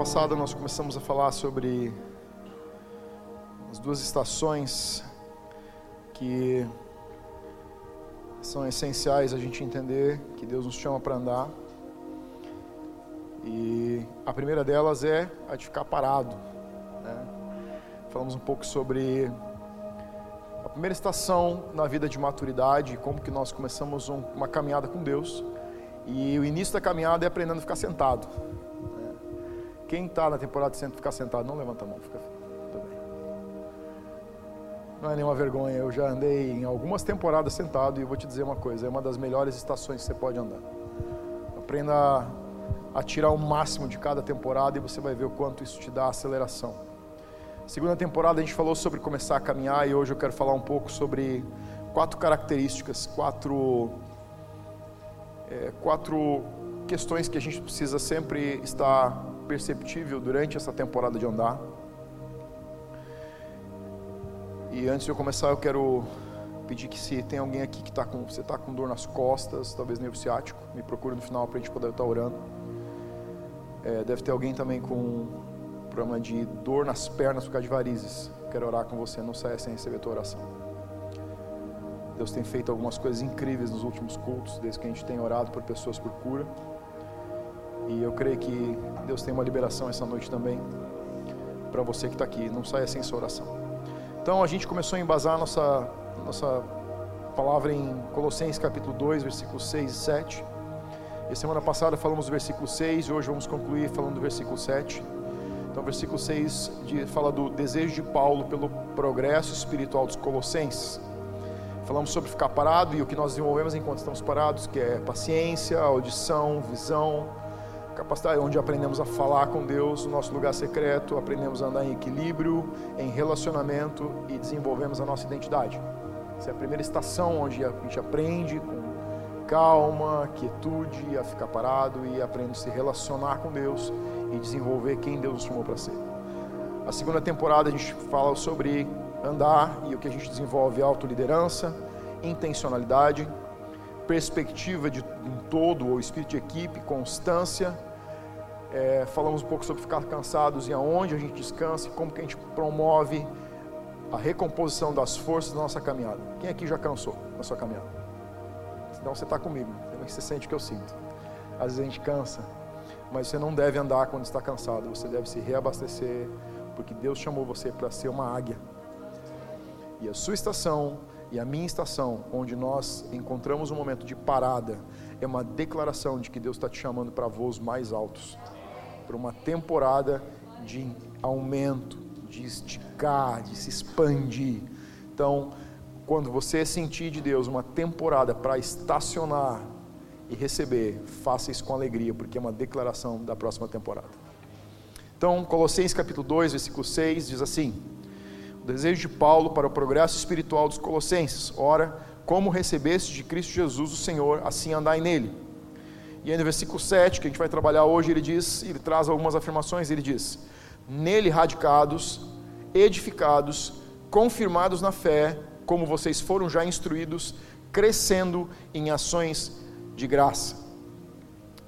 passada nós começamos a falar sobre as duas estações que são essenciais a gente entender que Deus nos chama para andar. E a primeira delas é a de ficar parado. Né? Falamos um pouco sobre a primeira estação na vida de maturidade, como que nós começamos um, uma caminhada com Deus. E o início da caminhada é aprendendo a ficar sentado. Quem está na temporada de ficar sentado, não levanta a mão, fica tudo bem. Não é nenhuma vergonha, eu já andei em algumas temporadas sentado e vou te dizer uma coisa, é uma das melhores estações que você pode andar. Aprenda a tirar o máximo de cada temporada e você vai ver o quanto isso te dá aceleração. Segunda temporada a gente falou sobre começar a caminhar e hoje eu quero falar um pouco sobre quatro características, quatro é, quatro questões que a gente precisa sempre estar perceptível durante essa temporada de andar. E antes de eu começar, eu quero pedir que se tem alguém aqui que está com você está com dor nas costas, talvez nervo ciático, me procure no final para a gente poder estar orando. É, deve ter alguém também com problema de dor nas pernas por causa de varizes. Quero orar com você, não saia sem receber a tua oração. Deus tem feito algumas coisas incríveis nos últimos cultos, desde que a gente tem orado por pessoas por cura. E eu creio que Deus tem uma liberação essa noite também para você que está aqui. Não saia sem sua oração. Então a gente começou a embasar nossa, nossa palavra em Colossenses capítulo 2, versículos 6 e 7. E semana passada falamos do versículo 6 e hoje vamos concluir falando do versículo 7. Então, versículo 6 de, fala do desejo de Paulo pelo progresso espiritual dos Colossenses. Falamos sobre ficar parado e o que nós desenvolvemos enquanto estamos parados, que é paciência, audição, visão, capacidade onde aprendemos a falar com Deus no nosso lugar secreto, aprendemos a andar em equilíbrio, em relacionamento e desenvolvemos a nossa identidade. Essa é a primeira estação onde a gente aprende com calma, quietude, a ficar parado e aprende a se relacionar com Deus e desenvolver quem Deus nos chamou para ser. A segunda temporada a gente fala sobre andar e o que a gente desenvolve é autoliderança, intencionalidade, perspectiva de um todo ou espírito de equipe, constância. É, falamos um pouco sobre ficar cansados e aonde a gente descansa e como que a gente promove a recomposição das forças da nossa caminhada. Quem aqui já cansou na sua caminhada? Então você está comigo, você sente o que eu sinto. Às vezes a gente cansa, mas você não deve andar quando está cansado, você deve se reabastecer, porque Deus chamou você para ser uma águia. E a sua estação e a minha estação, onde nós encontramos um momento de parada, é uma declaração de que Deus está te chamando para voos mais altos, para uma temporada de aumento, de esticar, de se expandir. Então, quando você sentir de Deus uma temporada para estacionar e receber, faça isso com alegria, porque é uma declaração da próxima temporada. Então, Colossenses capítulo 2, versículo 6 diz assim: o desejo de Paulo para o progresso espiritual dos colossenses. Ora, como recebeste de Cristo Jesus o Senhor, assim andai nele. E aí no versículo 7, que a gente vai trabalhar hoje, ele diz, ele traz algumas afirmações, ele diz: Nele radicados, edificados, confirmados na fé, como vocês foram já instruídos, crescendo em ações de graça.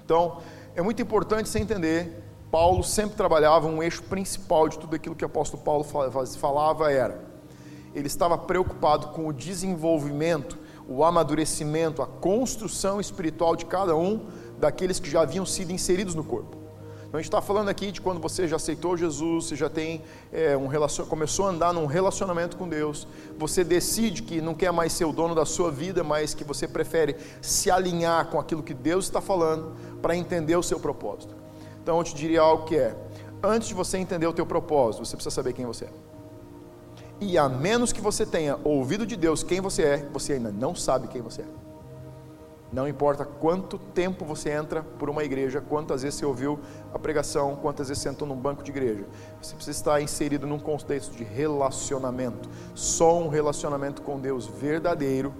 Então, é muito importante você entender Paulo sempre trabalhava um eixo principal de tudo aquilo que o apóstolo Paulo falava era ele estava preocupado com o desenvolvimento, o amadurecimento, a construção espiritual de cada um daqueles que já haviam sido inseridos no corpo. Então a gente está falando aqui de quando você já aceitou Jesus, você já tem é, um relacion... começou a andar num relacionamento com Deus, você decide que não quer mais ser o dono da sua vida, mas que você prefere se alinhar com aquilo que Deus está falando para entender o seu propósito. Então eu te diria algo que é: antes de você entender o teu propósito, você precisa saber quem você é. E a menos que você tenha ouvido de Deus quem você é, você ainda não sabe quem você é. Não importa quanto tempo você entra por uma igreja, quantas vezes você ouviu a pregação, quantas vezes sentou num banco de igreja. Você precisa estar inserido num contexto de relacionamento. Só um relacionamento com Deus verdadeiro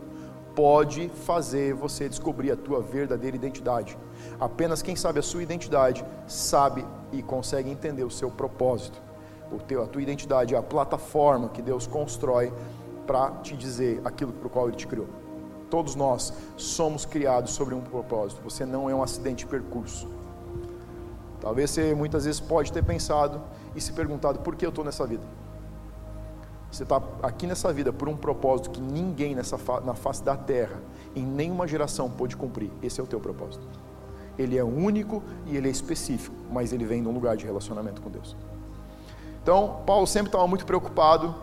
pode fazer você descobrir a tua verdadeira identidade. Apenas quem sabe a sua identidade sabe e consegue entender o seu propósito. O teu, a tua identidade é a plataforma que Deus constrói para te dizer aquilo para o qual Ele te criou. Todos nós somos criados sobre um propósito. Você não é um acidente de percurso. Talvez você muitas vezes pode ter pensado e se perguntado por que eu estou nessa vida. Você está aqui nessa vida por um propósito que ninguém nessa na face da terra, em nenhuma geração, pôde cumprir. Esse é o teu propósito. Ele é único e ele é específico, mas ele vem de um lugar de relacionamento com Deus. Então, Paulo sempre estava muito preocupado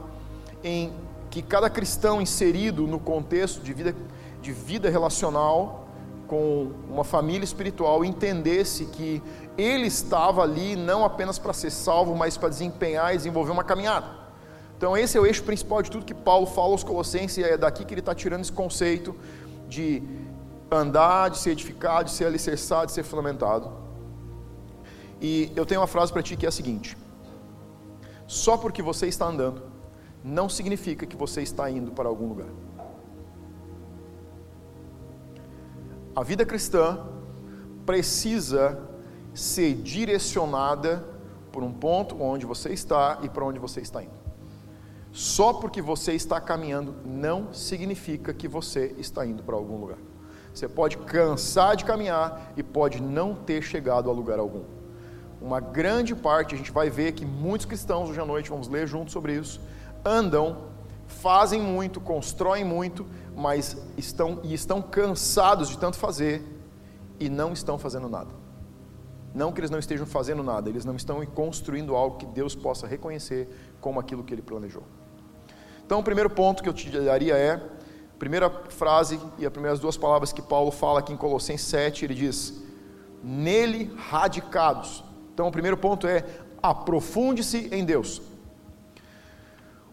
em que cada cristão inserido no contexto de vida, de vida relacional com uma família espiritual entendesse que ele estava ali não apenas para ser salvo, mas para desempenhar e desenvolver uma caminhada. Então, esse é o eixo principal de tudo que Paulo fala aos Colossenses, e é daqui que ele está tirando esse conceito de andar, de ser edificado, de ser alicerçado, de ser fundamentado. E eu tenho uma frase para ti que é a seguinte: só porque você está andando, não significa que você está indo para algum lugar. A vida cristã precisa ser direcionada por um ponto onde você está e para onde você está indo. Só porque você está caminhando não significa que você está indo para algum lugar. Você pode cansar de caminhar e pode não ter chegado a lugar algum. Uma grande parte, a gente vai ver que muitos cristãos hoje à noite, vamos ler junto sobre isso, andam, fazem muito, constroem muito, mas estão e estão cansados de tanto fazer e não estão fazendo nada. Não que eles não estejam fazendo nada, eles não estão construindo algo que Deus possa reconhecer como aquilo que ele planejou. Então, o primeiro ponto que eu te daria é primeira frase e as primeiras duas palavras que Paulo fala aqui em Colossenses 7, ele diz: nele radicados. Então, o primeiro ponto é aprofunde-se em Deus.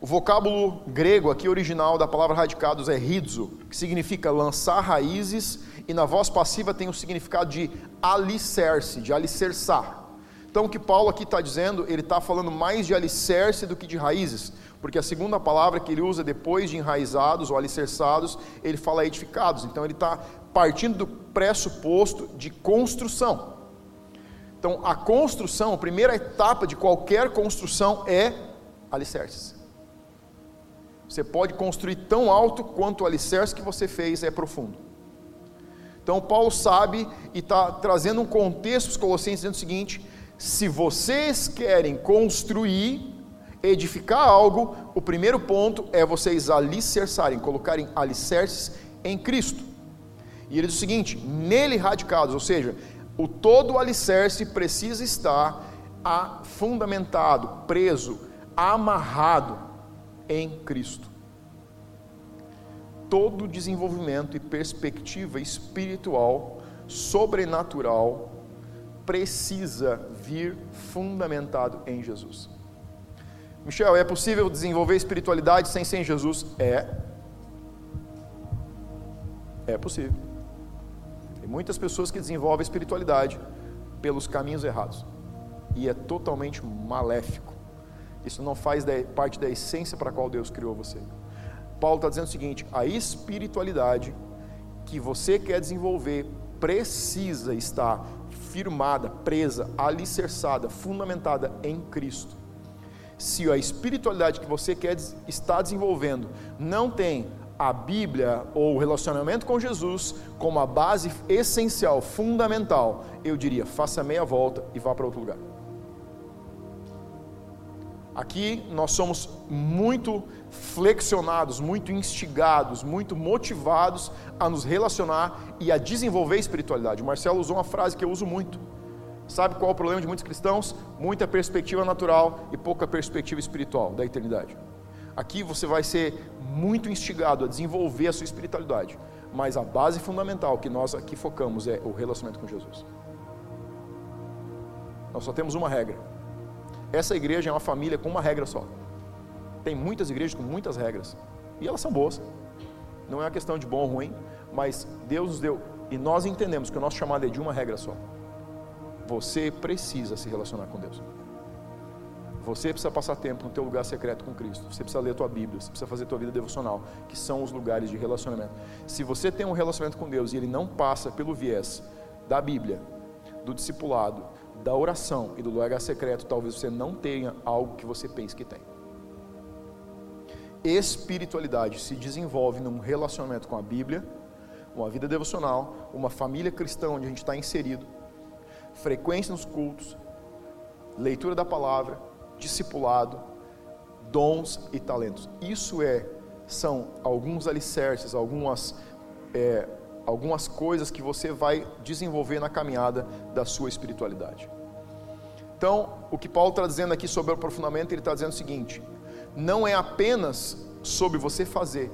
O vocábulo grego aqui original da palavra radicados é ridzo, que significa lançar raízes, e na voz passiva tem o significado de alicerce, de alicerçar. Então, o que Paulo aqui está dizendo, ele está falando mais de alicerce do que de raízes, porque a segunda palavra que ele usa depois de enraizados ou alicerçados, ele fala edificados. Então ele está partindo do pressuposto de construção. Então a construção, a primeira etapa de qualquer construção é alicerces. Você pode construir tão alto quanto o alicerce que você fez é profundo. Então Paulo sabe e está trazendo um contexto os Colossenses dizendo o seguinte: se vocês querem construir, edificar algo, o primeiro ponto é vocês alicerçarem, colocarem alicerces em Cristo. E ele diz o seguinte: nele radicados, ou seja, o todo o alicerce precisa estar fundamentado, preso, amarrado em Cristo. Todo desenvolvimento e perspectiva espiritual, sobrenatural, precisa vir fundamentado em Jesus. Michel, é possível desenvolver espiritualidade sem ser em Jesus? É. É possível. Tem muitas pessoas que desenvolvem espiritualidade pelos caminhos errados. E é totalmente maléfico. Isso não faz parte da essência para a qual Deus criou você. Paulo está dizendo o seguinte: a espiritualidade que você quer desenvolver precisa estar firmada, presa, alicerçada, fundamentada em Cristo se a espiritualidade que você quer estar desenvolvendo não tem a Bíblia ou o relacionamento com Jesus como a base essencial, fundamental, eu diria, faça meia volta e vá para outro lugar. Aqui nós somos muito flexionados, muito instigados, muito motivados a nos relacionar e a desenvolver a espiritualidade. O Marcelo usou uma frase que eu uso muito Sabe qual é o problema de muitos cristãos? Muita perspectiva natural e pouca perspectiva espiritual da eternidade. Aqui você vai ser muito instigado a desenvolver a sua espiritualidade, mas a base fundamental que nós aqui focamos é o relacionamento com Jesus. Nós só temos uma regra. Essa igreja é uma família com uma regra só. Tem muitas igrejas com muitas regras, e elas são boas. Não é uma questão de bom ou ruim, mas Deus nos deu, e nós entendemos que o nosso chamado é de uma regra só. Você precisa se relacionar com Deus. Você precisa passar tempo no teu lugar secreto com Cristo. Você precisa ler a tua Bíblia, você precisa fazer a tua vida devocional, que são os lugares de relacionamento. Se você tem um relacionamento com Deus e ele não passa pelo viés da Bíblia, do discipulado, da oração e do lugar secreto, talvez você não tenha algo que você pense que tem. Espiritualidade se desenvolve num relacionamento com a Bíblia, uma vida devocional, uma família cristã onde a gente está inserido, frequência nos cultos, leitura da palavra, discipulado, dons e talentos. Isso é são alguns alicerces, algumas é, algumas coisas que você vai desenvolver na caminhada da sua espiritualidade. Então, o que Paulo está dizendo aqui sobre o aprofundamento, ele está dizendo o seguinte: não é apenas sobre você fazer.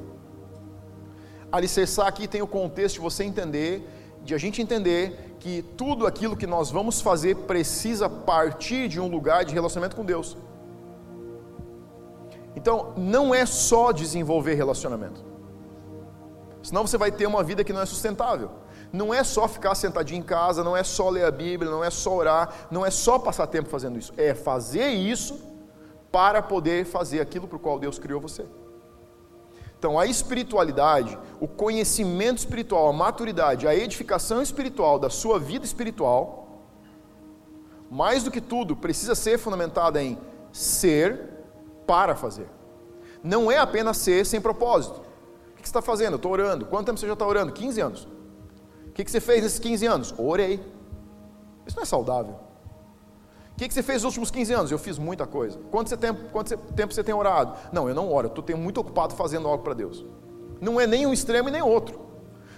Alicerçar aqui tem o contexto de você entender, de a gente entender que tudo aquilo que nós vamos fazer precisa partir de um lugar de relacionamento com Deus. Então, não é só desenvolver relacionamento. Senão você vai ter uma vida que não é sustentável. Não é só ficar sentadinho em casa, não é só ler a Bíblia, não é só orar, não é só passar tempo fazendo isso. É fazer isso para poder fazer aquilo para o qual Deus criou você. Então, a espiritualidade, o conhecimento espiritual, a maturidade, a edificação espiritual da sua vida espiritual, mais do que tudo, precisa ser fundamentada em ser para fazer. Não é apenas ser sem propósito. Que você está fazendo? Estou orando. Quanto tempo você já está orando? 15 anos. O que você fez nesses 15 anos? Orei. Isso não é saudável. O que você fez nos últimos 15 anos? Eu fiz muita coisa. Quanto, você tem, quanto tempo você tem orado? Não, eu não oro. Eu estou muito ocupado fazendo algo para Deus. Não é nem um extremo e nem outro.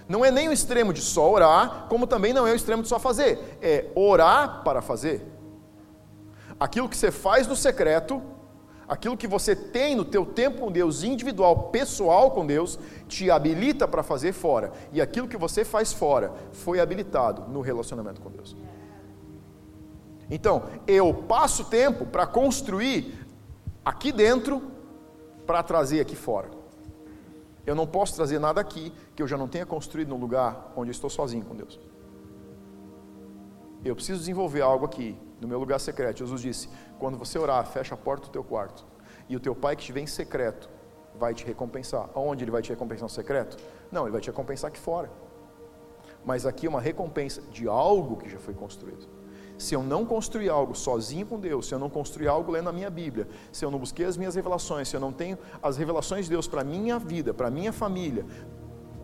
Não é nem o extremo de só orar, como também não é o extremo de só fazer. É orar para fazer. Aquilo que você faz no secreto, aquilo que você tem no teu tempo com Deus, individual, pessoal com Deus, te habilita para fazer fora. E aquilo que você faz fora foi habilitado no relacionamento com Deus. Então, eu passo tempo para construir aqui dentro para trazer aqui fora. Eu não posso trazer nada aqui que eu já não tenha construído no lugar onde eu estou sozinho com Deus. Eu preciso desenvolver algo aqui, no meu lugar secreto. Jesus disse: quando você orar, fecha a porta do teu quarto. E o teu pai que te vem em secreto vai te recompensar. Aonde ele vai te recompensar no secreto? Não, ele vai te recompensar aqui fora. Mas aqui é uma recompensa de algo que já foi construído. Se eu não construir algo sozinho com Deus, se eu não construir algo lendo a minha Bíblia, se eu não busquei as minhas revelações, se eu não tenho as revelações de Deus para a minha vida, para minha família,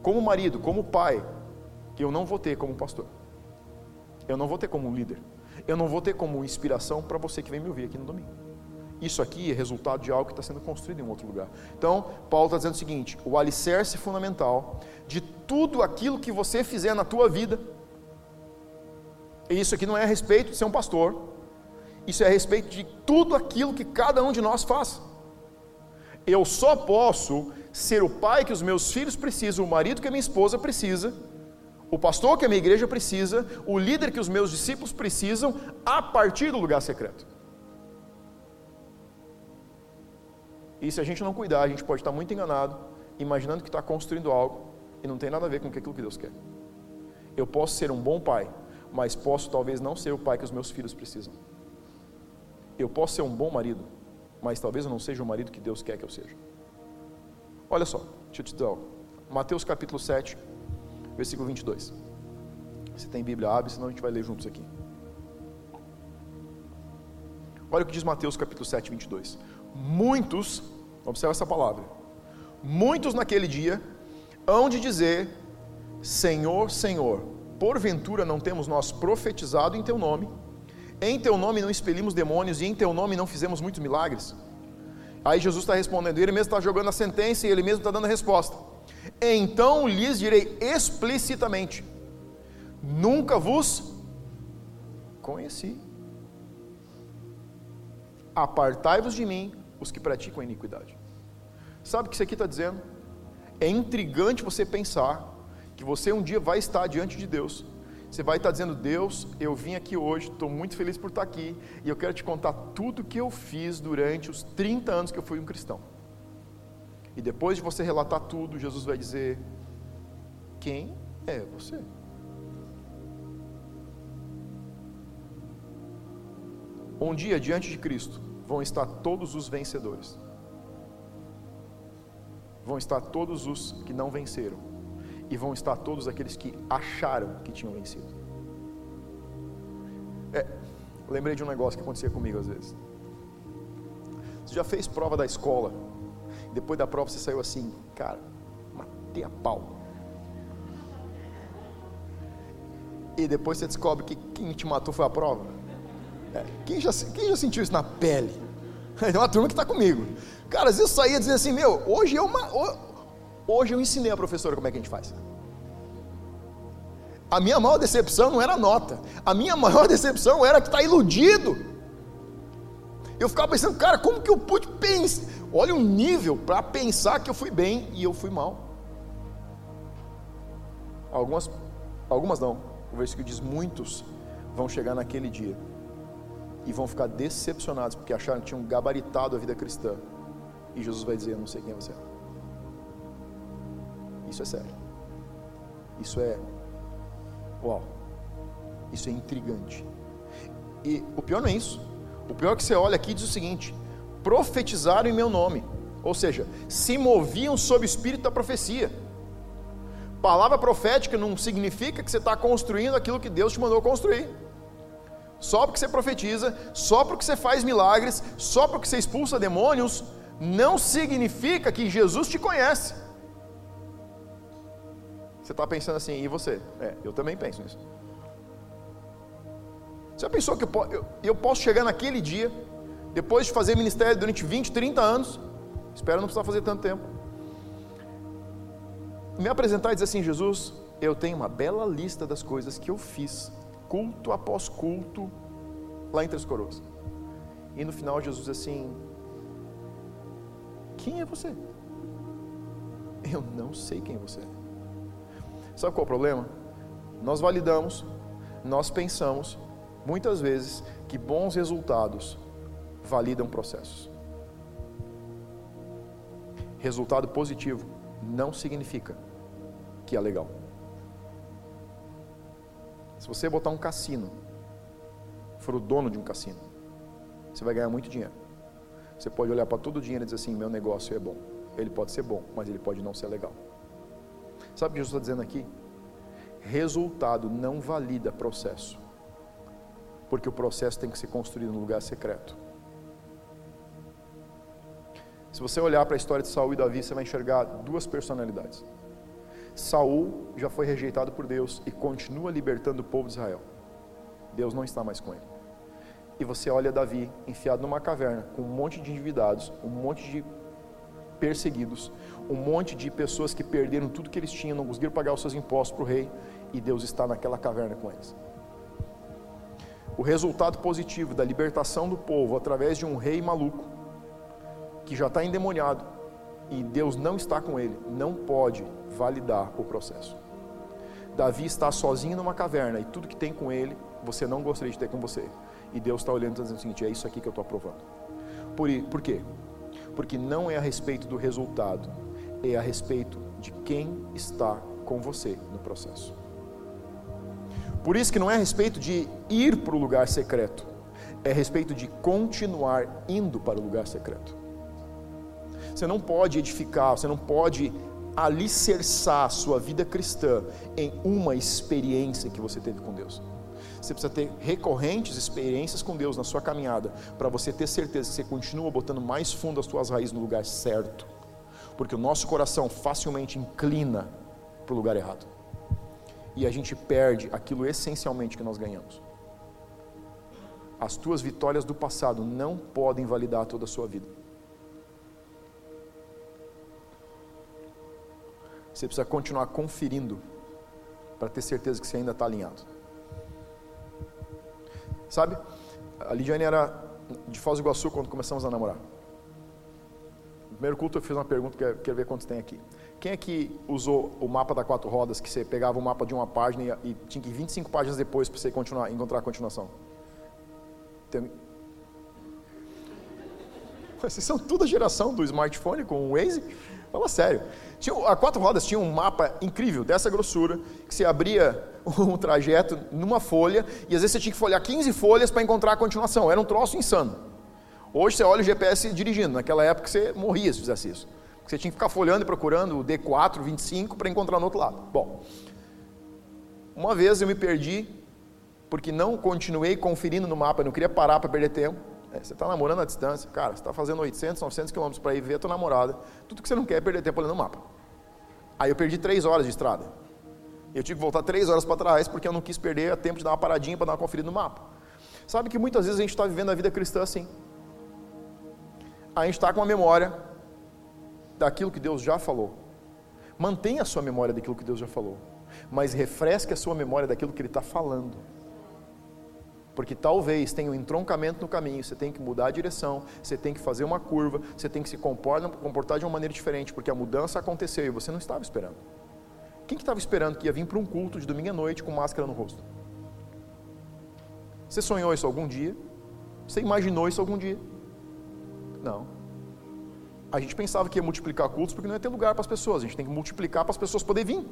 como marido, como pai, eu não vou ter como pastor. Eu não vou ter como líder. Eu não vou ter como inspiração para você que vem me ouvir aqui no domingo. Isso aqui é resultado de algo que está sendo construído em um outro lugar. Então, Paulo está dizendo o seguinte: o alicerce fundamental de tudo aquilo que você fizer na tua vida e isso aqui não é a respeito de ser um pastor, isso é a respeito de tudo aquilo que cada um de nós faz. Eu só posso ser o pai que os meus filhos precisam, o marido que a minha esposa precisa, o pastor que a minha igreja precisa, o líder que os meus discípulos precisam, a partir do lugar secreto. E se a gente não cuidar, a gente pode estar muito enganado, imaginando que está construindo algo e não tem nada a ver com aquilo que Deus quer. Eu posso ser um bom pai, mas posso talvez não ser o pai que os meus filhos precisam. Eu posso ser um bom marido, mas talvez eu não seja o marido que Deus quer que eu seja. Olha só, deixa eu te dar. Mateus capítulo 7, versículo 22. Se tem Bíblia, abre, senão a gente vai ler juntos aqui. Olha o que diz Mateus capítulo 7, 22. Muitos, observa essa palavra, muitos naquele dia hão de dizer: Senhor, Senhor, porventura não temos nós profetizado em teu nome? Em teu nome não expelimos demônios e em teu nome não fizemos muitos milagres? Aí Jesus está respondendo, ele mesmo está jogando a sentença e ele mesmo está dando a resposta. Então lhes direi explicitamente: Nunca vos conheci. Apartai-vos de mim, os que praticam a iniquidade. Sabe o que isso aqui está dizendo? É intrigante você pensar que você um dia vai estar diante de Deus. Você vai estar dizendo: Deus, eu vim aqui hoje, estou muito feliz por estar aqui, e eu quero te contar tudo que eu fiz durante os 30 anos que eu fui um cristão. E depois de você relatar tudo, Jesus vai dizer: Quem é você? Um dia diante de Cristo vão estar todos os vencedores, vão estar todos os que não venceram e vão estar todos aqueles que acharam que tinham vencido. É, lembrei de um negócio que acontecia comigo às vezes. Você já fez prova da escola? Depois da prova você saiu assim, cara, matei a pau. e depois você descobre que quem te matou foi a prova. É, quem, já, quem já sentiu isso na pele? Tem uma turma que está comigo. Cara, às vezes eu saía dizendo assim, meu, hoje eu, hoje eu ensinei a professora como é que a gente faz. A minha maior decepção não era a nota. A minha maior decepção era que está iludido. Eu ficava pensando, cara, como que eu pude pensar? Olha o nível para pensar que eu fui bem e eu fui mal. Algumas, algumas não. O versículo diz: muitos vão chegar naquele dia e vão ficar decepcionados porque acharam que tinham gabaritado a vida cristã. E Jesus vai dizer: Eu não sei quem você é. Isso é sério. Isso é. Uau. Isso é intrigante. E o pior não é isso. O pior é que você olha aqui e diz o seguinte: profetizaram em meu nome. Ou seja, se moviam sob o espírito da profecia. Palavra profética não significa que você está construindo aquilo que Deus te mandou construir. Só porque você profetiza, só porque você faz milagres, só porque você expulsa demônios, não significa que Jesus te conhece. Você está pensando assim, e você? É, eu também penso nisso. Você já pensou que eu, posso chegar naquele dia, depois de fazer ministério durante 20, 30 anos, espero não precisar fazer tanto tempo, me apresentar e dizer assim: Jesus, eu tenho uma bela lista das coisas que eu fiz, culto após culto, lá em Três Coroas. E no final, Jesus assim: Quem é você? Eu não sei quem você é. Sabe qual é o problema? Nós validamos, nós pensamos, muitas vezes, que bons resultados validam processos. Resultado positivo não significa que é legal. Se você botar um cassino, for o dono de um cassino, você vai ganhar muito dinheiro. Você pode olhar para todo o dinheiro e dizer assim: meu negócio é bom. Ele pode ser bom, mas ele pode não ser legal. Sabe o que Jesus está dizendo aqui? Resultado não valida processo, porque o processo tem que ser construído no lugar secreto. Se você olhar para a história de Saul e Davi, você vai enxergar duas personalidades. Saul já foi rejeitado por Deus e continua libertando o povo de Israel. Deus não está mais com ele. E você olha Davi enfiado numa caverna com um monte de endividados, um monte de perseguidos, um monte de pessoas que perderam tudo que eles tinham, não conseguiram pagar os seus impostos para o rei, e Deus está naquela caverna com eles. O resultado positivo da libertação do povo através de um rei maluco que já está endemoniado e Deus não está com ele, não pode validar o processo. Davi está sozinho numa caverna e tudo que tem com ele, você não gostaria de ter com você. E Deus está olhando e está dizendo o seguinte: é isso aqui que eu estou aprovando. Por, por quê? Porque não é a respeito do resultado, é a respeito de quem está com você no processo. Por isso que não é a respeito de ir para o lugar secreto, é a respeito de continuar indo para o lugar secreto. Você não pode edificar, você não pode alicerçar a sua vida cristã em uma experiência que você teve com Deus. Você precisa ter recorrentes experiências com Deus na sua caminhada, para você ter certeza que você continua botando mais fundo as suas raízes no lugar certo. Porque o nosso coração facilmente inclina para o lugar errado. E a gente perde aquilo essencialmente que nós ganhamos. As tuas vitórias do passado não podem validar toda a sua vida. Você precisa continuar conferindo para ter certeza que você ainda está alinhado. Sabe? A Lidiane era de Foz do Iguaçu quando começamos a namorar. No primeiro culto eu fiz uma pergunta, quero, quero ver quantos tem aqui. Quem é que usou o mapa da quatro rodas, que você pegava o mapa de uma página e, e tinha que ir 25 páginas depois para você continuar, encontrar a continuação? Tem... Vocês são toda a geração do smartphone com o Waze? Fala sério. Tinha, a quatro rodas tinha um mapa incrível, dessa grossura, que você abria um trajeto numa folha e às vezes você tinha que folhear 15 folhas para encontrar a continuação. Era um troço insano. Hoje você olha o GPS dirigindo, naquela época você morria se fizesse isso. Você tinha que ficar folhando e procurando o D4, 25 para encontrar no outro lado. Bom, uma vez eu me perdi porque não continuei conferindo no mapa, não queria parar para perder tempo. É, você está namorando à distância, cara, você está fazendo 800, 900 quilômetros para ir ver a tua namorada. Tudo que você não quer é perder tempo olhando o mapa. Aí eu perdi três horas de estrada. Eu tive que voltar três horas para trás porque eu não quis perder tempo de dar uma paradinha para dar uma conferida no mapa. Sabe que muitas vezes a gente está vivendo a vida cristã assim. A gente está com a memória daquilo que Deus já falou. Mantenha a sua memória daquilo que Deus já falou, mas refresque a sua memória daquilo que Ele está falando. Porque talvez tenha um entroncamento no caminho, você tem que mudar a direção, você tem que fazer uma curva, você tem que se comportar de uma maneira diferente, porque a mudança aconteceu e você não estava esperando. Quem que estava esperando que ia vir para um culto de domingo à noite com máscara no rosto? Você sonhou isso algum dia? Você imaginou isso algum dia? Não. A gente pensava que ia multiplicar cultos porque não ia ter lugar para as pessoas, a gente tem que multiplicar para as pessoas poderem vir.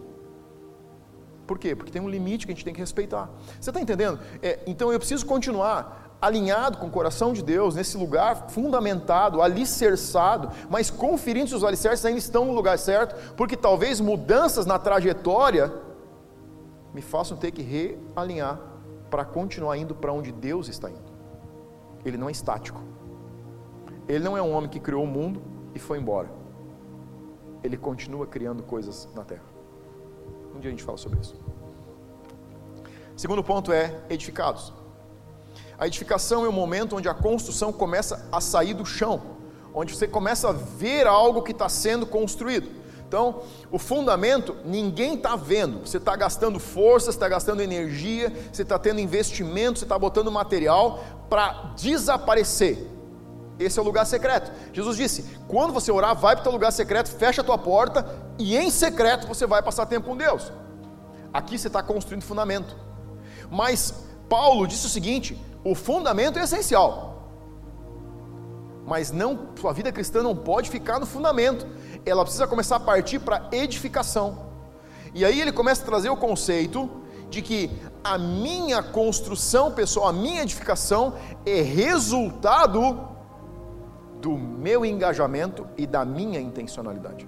Por quê? Porque tem um limite que a gente tem que respeitar. Você está entendendo? É, então eu preciso continuar alinhado com o coração de Deus, nesse lugar fundamentado, alicerçado, mas conferindo se os alicerces ainda estão no lugar certo, porque talvez mudanças na trajetória me façam ter que realinhar para continuar indo para onde Deus está indo. Ele não é estático. Ele não é um homem que criou o mundo e foi embora. Ele continua criando coisas na terra. Um dia a gente fala sobre isso. Segundo ponto é edificados. A edificação é o momento onde a construção começa a sair do chão, onde você começa a ver algo que está sendo construído. Então, o fundamento ninguém está vendo. Você está gastando força, está gastando energia, você está tendo investimento, você está botando material para desaparecer. Esse é o lugar secreto. Jesus disse: quando você orar, vai para o teu lugar secreto, fecha a tua porta e em secreto você vai passar tempo com Deus. Aqui você está construindo fundamento. Mas Paulo disse o seguinte: o fundamento é essencial. Mas não, sua vida cristã não pode ficar no fundamento. Ela precisa começar a partir para edificação. E aí ele começa a trazer o conceito de que a minha construção pessoal, a minha edificação é resultado do meu engajamento e da minha intencionalidade.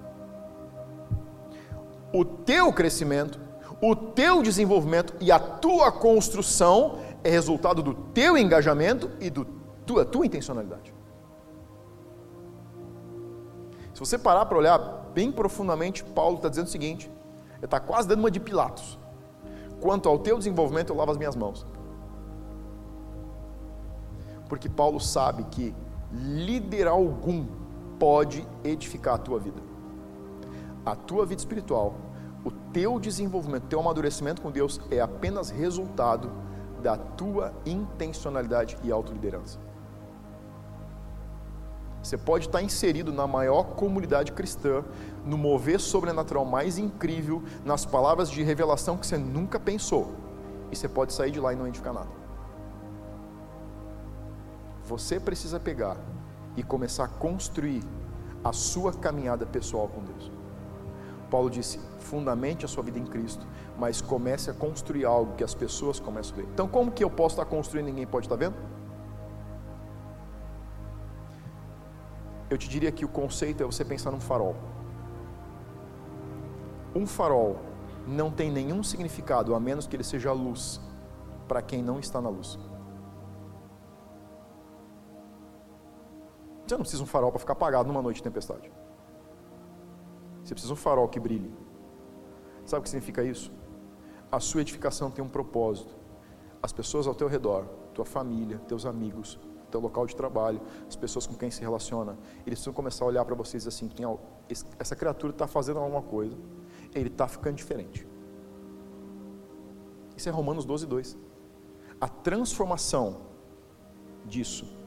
O teu crescimento, o teu desenvolvimento e a tua construção é resultado do teu engajamento e da tua, tua intencionalidade. Se você parar para olhar bem profundamente, Paulo está dizendo o seguinte: ele está quase dando uma de Pilatos. Quanto ao teu desenvolvimento, eu lavo as minhas mãos. Porque Paulo sabe que líder algum pode edificar a tua vida. A tua vida espiritual, o teu desenvolvimento, teu amadurecimento com Deus é apenas resultado da tua intencionalidade e autoliderança. Você pode estar inserido na maior comunidade cristã, no mover sobrenatural mais incrível, nas palavras de revelação que você nunca pensou, e você pode sair de lá e não edificar nada. Você precisa pegar e começar a construir a sua caminhada pessoal com Deus. Paulo disse: fundamente a sua vida em Cristo, mas comece a construir algo que as pessoas começam a ver. Então, como que eu posso estar construindo ninguém pode estar vendo? Eu te diria que o conceito é você pensar num farol. Um farol não tem nenhum significado a menos que ele seja luz para quem não está na luz. Você não precisa um farol para ficar apagado numa noite de tempestade. Você precisa um farol que brilhe. Sabe o que significa isso? A sua edificação tem um propósito. As pessoas ao teu redor, tua família, teus amigos, teu local de trabalho, as pessoas com quem se relaciona, eles precisam começar a olhar para vocês assim: essa criatura está fazendo alguma coisa, ele está ficando diferente. Isso é Romanos 12, 2. A transformação disso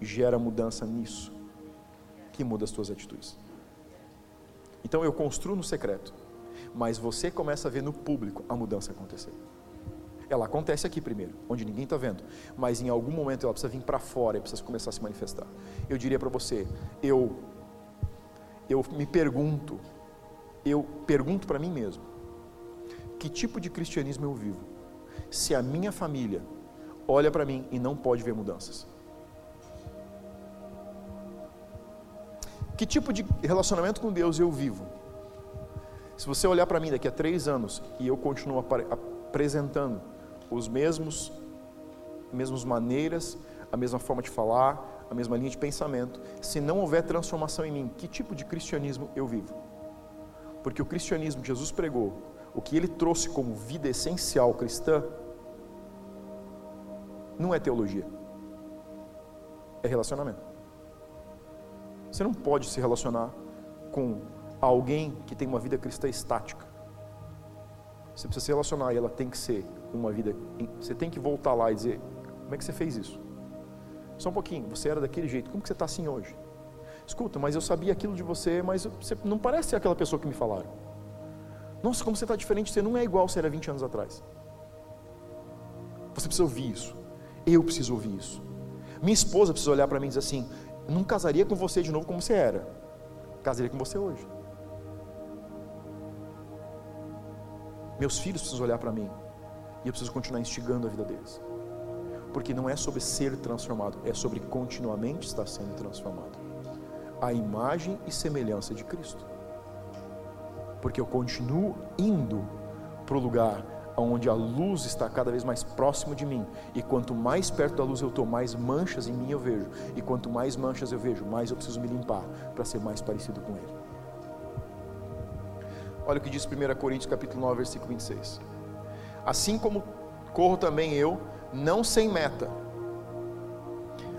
gera mudança nisso, que muda as tuas atitudes. Então eu construo no secreto, mas você começa a ver no público a mudança acontecer. Ela acontece aqui primeiro, onde ninguém está vendo, mas em algum momento ela precisa vir para fora e precisa começar a se manifestar. Eu diria para você, eu, eu me pergunto, eu pergunto para mim mesmo, que tipo de cristianismo eu vivo? Se a minha família olha para mim e não pode ver mudanças. Que tipo de relacionamento com Deus eu vivo? Se você olhar para mim daqui a três anos e eu continuo apresentando os mesmos, mesmas maneiras, a mesma forma de falar, a mesma linha de pensamento, se não houver transformação em mim, que tipo de cristianismo eu vivo? Porque o cristianismo que Jesus pregou, o que ele trouxe como vida essencial cristã não é teologia, é relacionamento. Você não pode se relacionar com alguém que tem uma vida cristã estática. Você precisa se relacionar e ela tem que ser uma vida. Você tem que voltar lá e dizer: como é que você fez isso? Só um pouquinho, você era daquele jeito, como que você está assim hoje? Escuta, mas eu sabia aquilo de você, mas você não parece ser aquela pessoa que me falaram. Nossa, como você está diferente, você não é igual você era 20 anos atrás. Você precisa ouvir isso. Eu preciso ouvir isso. Minha esposa precisa olhar para mim e dizer assim: não casaria com você de novo como você era, casaria com você hoje. Meus filhos precisam olhar para mim e eu preciso continuar instigando a vida deles. Porque não é sobre ser transformado, é sobre continuamente estar sendo transformado. A imagem e semelhança de Cristo. Porque eu continuo indo para o lugar onde a luz está cada vez mais próximo de mim. E quanto mais perto da luz eu estou, mais manchas em mim eu vejo. E quanto mais manchas eu vejo, mais eu preciso me limpar para ser mais parecido com Ele. Olha o que diz 1 Coríntios capítulo 9, versículo 26. Assim como corro também eu, não sem meta.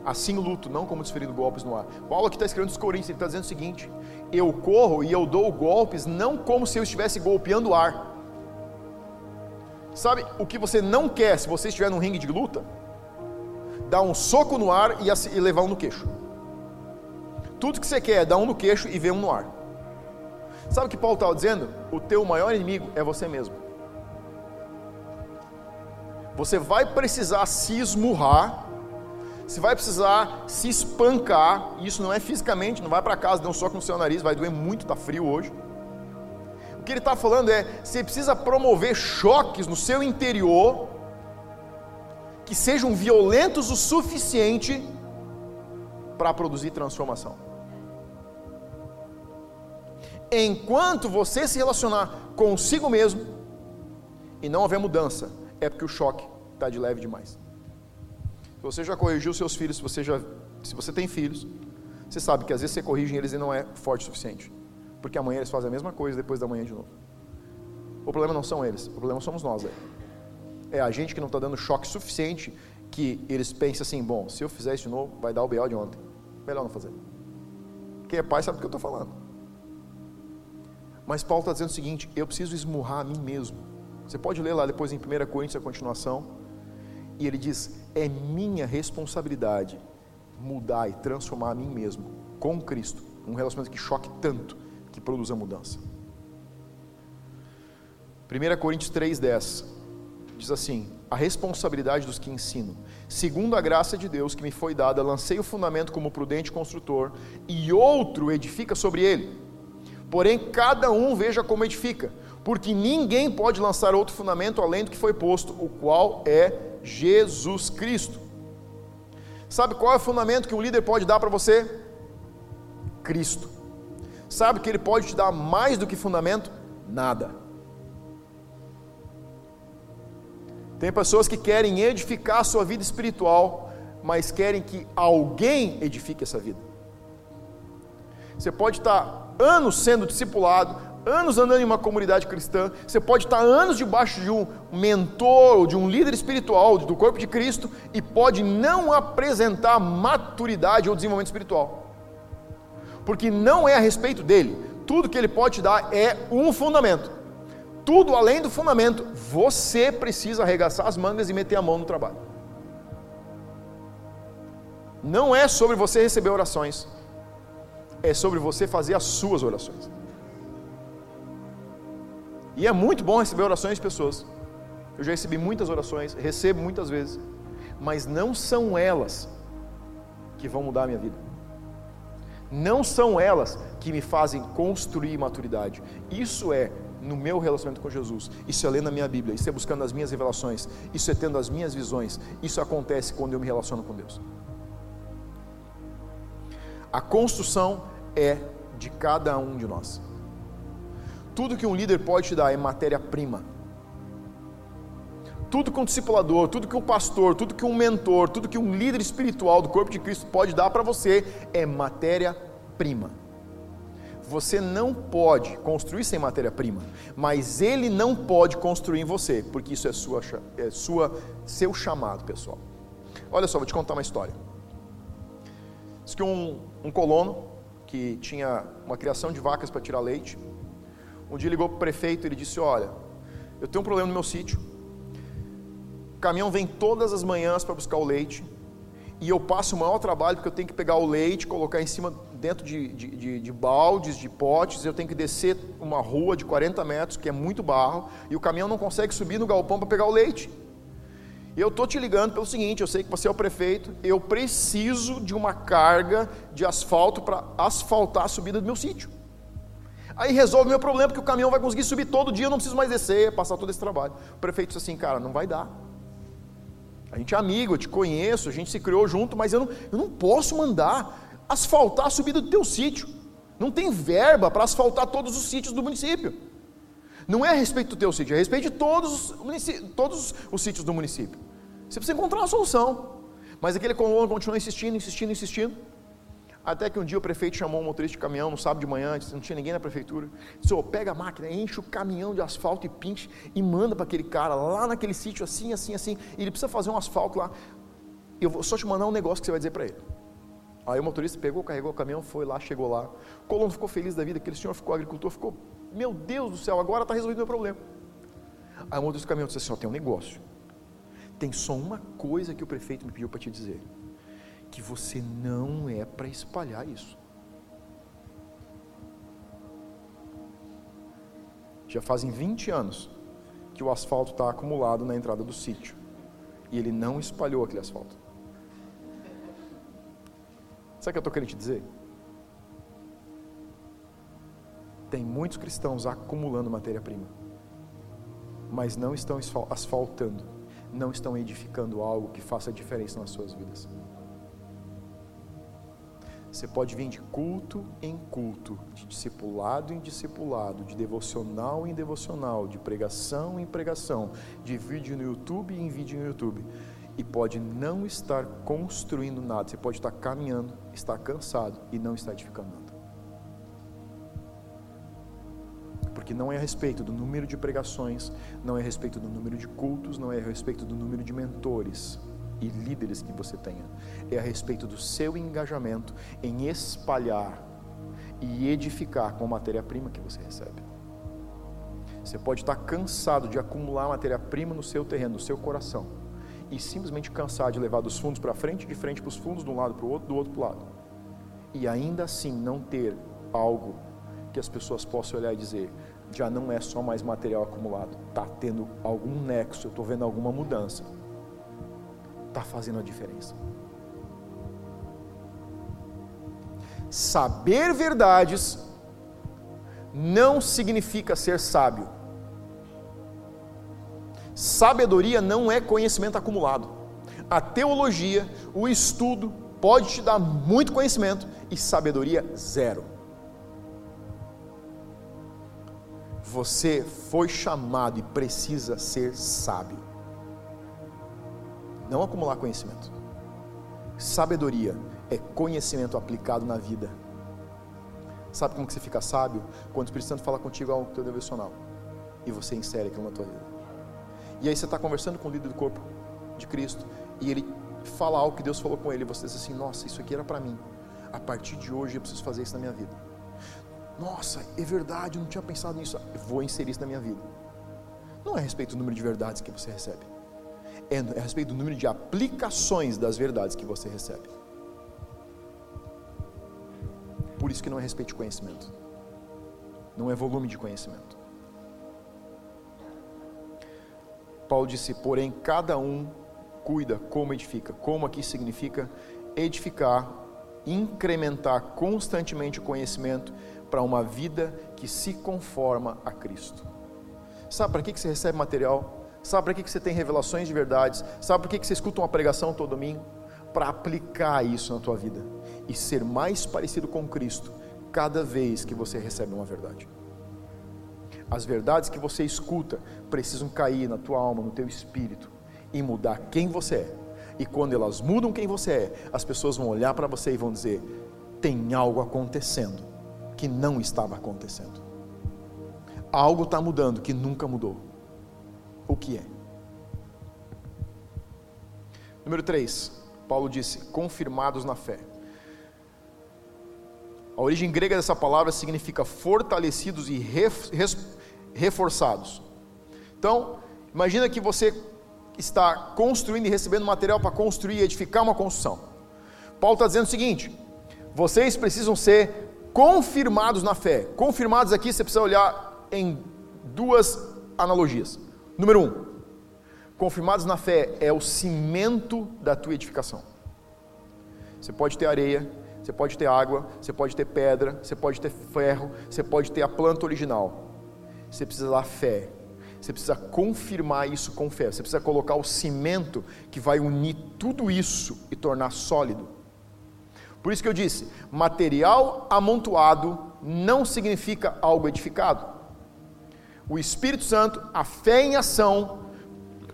Assim luto, não como desferindo golpes no ar. Paulo aqui está escrevendo os Coríntios, ele está dizendo o seguinte: eu corro e eu dou golpes, não como se eu estivesse golpeando o ar. Sabe o que você não quer se você estiver num ringue de luta? Dar um soco no ar e levar um no queixo. Tudo que você quer é dar um no queixo e ver um no ar. Sabe o que Paulo estava dizendo? O teu maior inimigo é você mesmo. Você vai precisar se esmurrar, você vai precisar se espancar. Isso não é fisicamente, não vai para casa, dê um soco no seu nariz, vai doer muito, está frio hoje. Que ele está falando é: você precisa promover choques no seu interior que sejam violentos o suficiente para produzir transformação enquanto você se relacionar consigo mesmo e não houver mudança, é porque o choque está de leve demais. Se você já corrigiu seus filhos, se você, já, se você tem filhos, você sabe que às vezes você corrige eles e não é forte o suficiente. Porque amanhã eles fazem a mesma coisa depois da manhã de novo. O problema não são eles, o problema somos nós. É, a gente que não está dando choque suficiente que eles pensam assim: bom, se eu fizer isso de novo, vai dar o BO de ontem. Melhor não fazer. Quem é pai sabe do que eu estou falando. Mas Paulo está dizendo o seguinte: eu preciso esmurrar a mim mesmo. Você pode ler lá depois em 1 Coríntios a continuação. E ele diz: é minha responsabilidade mudar e transformar a mim mesmo com Cristo. Um relacionamento que choque tanto que produza mudança. 1 Coríntios 3,10 diz assim: A responsabilidade dos que ensino. Segundo a graça de Deus que me foi dada, lancei o fundamento como prudente construtor, e outro edifica sobre ele. Porém, cada um veja como edifica, porque ninguém pode lançar outro fundamento além do que foi posto, o qual é Jesus Cristo. Sabe qual é o fundamento que um líder pode dar para você? Cristo. Sabe que ele pode te dar mais do que fundamento? Nada. Tem pessoas que querem edificar a sua vida espiritual, mas querem que alguém edifique essa vida. Você pode estar anos sendo discipulado, anos andando em uma comunidade cristã, você pode estar anos debaixo de um mentor, de um líder espiritual do corpo de Cristo e pode não apresentar maturidade ou desenvolvimento espiritual. Porque não é a respeito dele. Tudo que ele pode te dar é um fundamento. Tudo além do fundamento, você precisa arregaçar as mangas e meter a mão no trabalho. Não é sobre você receber orações é sobre você fazer as suas orações. E é muito bom receber orações de pessoas. Eu já recebi muitas orações, recebo muitas vezes, mas não são elas que vão mudar a minha vida. Não são elas que me fazem construir maturidade. Isso é no meu relacionamento com Jesus. Isso é lendo a minha Bíblia, isso é buscando as minhas revelações, isso é tendo as minhas visões. Isso acontece quando eu me relaciono com Deus. A construção é de cada um de nós. Tudo que um líder pode te dar é matéria-prima. Tudo que um discipulador, tudo que um pastor, tudo que um mentor, tudo que um líder espiritual do corpo de Cristo pode dar para você é matéria-prima. Você não pode construir sem matéria-prima, mas ele não pode construir em você, porque isso é, sua, é sua, seu chamado, pessoal. Olha só, vou te contar uma história. Diz que um, um colono que tinha uma criação de vacas para tirar leite, um dia ligou para o prefeito e ele disse: Olha, eu tenho um problema no meu sítio. Caminhão vem todas as manhãs para buscar o leite e eu passo o maior trabalho porque eu tenho que pegar o leite, colocar em cima, dentro de, de, de, de, baldes, de potes, eu tenho que descer uma rua de 40 metros, que é muito barro, e o caminhão não consegue subir no galpão para pegar o leite. E eu estou te ligando pelo seguinte: eu sei que você é o prefeito, eu preciso de uma carga de asfalto para asfaltar a subida do meu sítio. Aí resolve meu problema, porque o caminhão vai conseguir subir todo dia, eu não preciso mais descer, passar todo esse trabalho. O prefeito disse assim, cara, não vai dar. A gente é amigo, eu te conheço, a gente se criou junto, mas eu não, eu não posso mandar asfaltar a subida do teu sítio. Não tem verba para asfaltar todos os sítios do município. Não é a respeito do teu sítio, é a respeito de todos os, todos os sítios do município. Você precisa encontrar uma solução. Mas aquele colono continuou insistindo, insistindo, insistindo. Até que um dia o prefeito chamou um motorista de caminhão no sábado de manhã, não tinha ninguém na prefeitura. Disse: oh, pega a máquina, enche o caminhão de asfalto e pinche e manda para aquele cara lá naquele sítio, assim, assim, assim. E ele precisa fazer um asfalto lá. Eu vou só te mandar um negócio que você vai dizer para ele. Aí o motorista pegou, carregou o caminhão, foi lá, chegou lá. O colono ficou feliz da vida, aquele senhor ficou agricultor, ficou, meu Deus do céu, agora está resolvido o meu problema. Aí o motorista do caminhão disse assim: ó, tem um negócio. Tem só uma coisa que o prefeito me pediu para te dizer que você não é para espalhar isso. Já fazem 20 anos que o asfalto está acumulado na entrada do sítio e ele não espalhou aquele asfalto. Sabe o que eu estou querendo te dizer? Tem muitos cristãos acumulando matéria-prima, mas não estão asfaltando, não estão edificando algo que faça diferença nas suas vidas. Você pode vir de culto em culto, de discipulado em discipulado, de devocional em devocional, de pregação em pregação, de vídeo no YouTube em vídeo no YouTube, e pode não estar construindo nada. Você pode estar caminhando, estar cansado e não estar edificando nada. Porque não é a respeito do número de pregações, não é a respeito do número de cultos, não é a respeito do número de mentores e líderes que você tenha, é a respeito do seu engajamento em espalhar e edificar com a matéria-prima que você recebe. Você pode estar cansado de acumular matéria-prima no seu terreno, no seu coração, e simplesmente cansar de levar dos fundos para frente, de frente para os fundos, de um lado para o outro, do outro para o lado, e ainda assim não ter algo que as pessoas possam olhar e dizer: já não é só mais material acumulado, está tendo algum nexo, eu estou vendo alguma mudança está fazendo a diferença. Saber verdades não significa ser sábio. Sabedoria não é conhecimento acumulado. A teologia, o estudo, pode te dar muito conhecimento e sabedoria zero. Você foi chamado e precisa ser sábio não acumular conhecimento. Sabedoria é conhecimento aplicado na vida. Sabe como que você fica sábio? Quando o Espírito Santo fala contigo algo teu devocional e você insere aquilo na tua vida. E aí você está conversando com o líder do corpo de Cristo e ele fala algo que Deus falou com ele e você diz assim: Nossa, isso aqui era para mim. A partir de hoje eu preciso fazer isso na minha vida. Nossa, é verdade, eu não tinha pensado nisso. Eu vou inserir isso na minha vida. Não é a respeito do número de verdades que você recebe é a respeito do número de aplicações das verdades que você recebe. Por isso que não é respeito de conhecimento. Não é volume de conhecimento. Paulo disse, porém, cada um cuida como edifica. Como aqui significa edificar, incrementar constantemente o conhecimento para uma vida que se conforma a Cristo. Sabe para que você recebe material? Sabe para que você tem revelações de verdades? Sabe para que você escuta uma pregação todo domingo? Para aplicar isso na tua vida e ser mais parecido com Cristo cada vez que você recebe uma verdade. As verdades que você escuta precisam cair na tua alma, no teu espírito e mudar quem você é. E quando elas mudam quem você é, as pessoas vão olhar para você e vão dizer: tem algo acontecendo. que não estava acontecendo. Algo está mudando que nunca mudou. O que é? Número 3, Paulo disse: confirmados na fé. A origem grega dessa palavra significa fortalecidos e reforçados. Então, imagina que você está construindo e recebendo material para construir e edificar uma construção. Paulo está dizendo o seguinte: vocês precisam ser confirmados na fé. Confirmados aqui você precisa olhar em duas analogias. Número um, confirmados na fé é o cimento da tua edificação. Você pode ter areia, você pode ter água, você pode ter pedra, você pode ter ferro, você pode ter a planta original. Você precisa da fé. Você precisa confirmar isso com fé. Você precisa colocar o cimento que vai unir tudo isso e tornar sólido. Por isso que eu disse: material amontoado não significa algo edificado. O Espírito Santo, a fé em ação,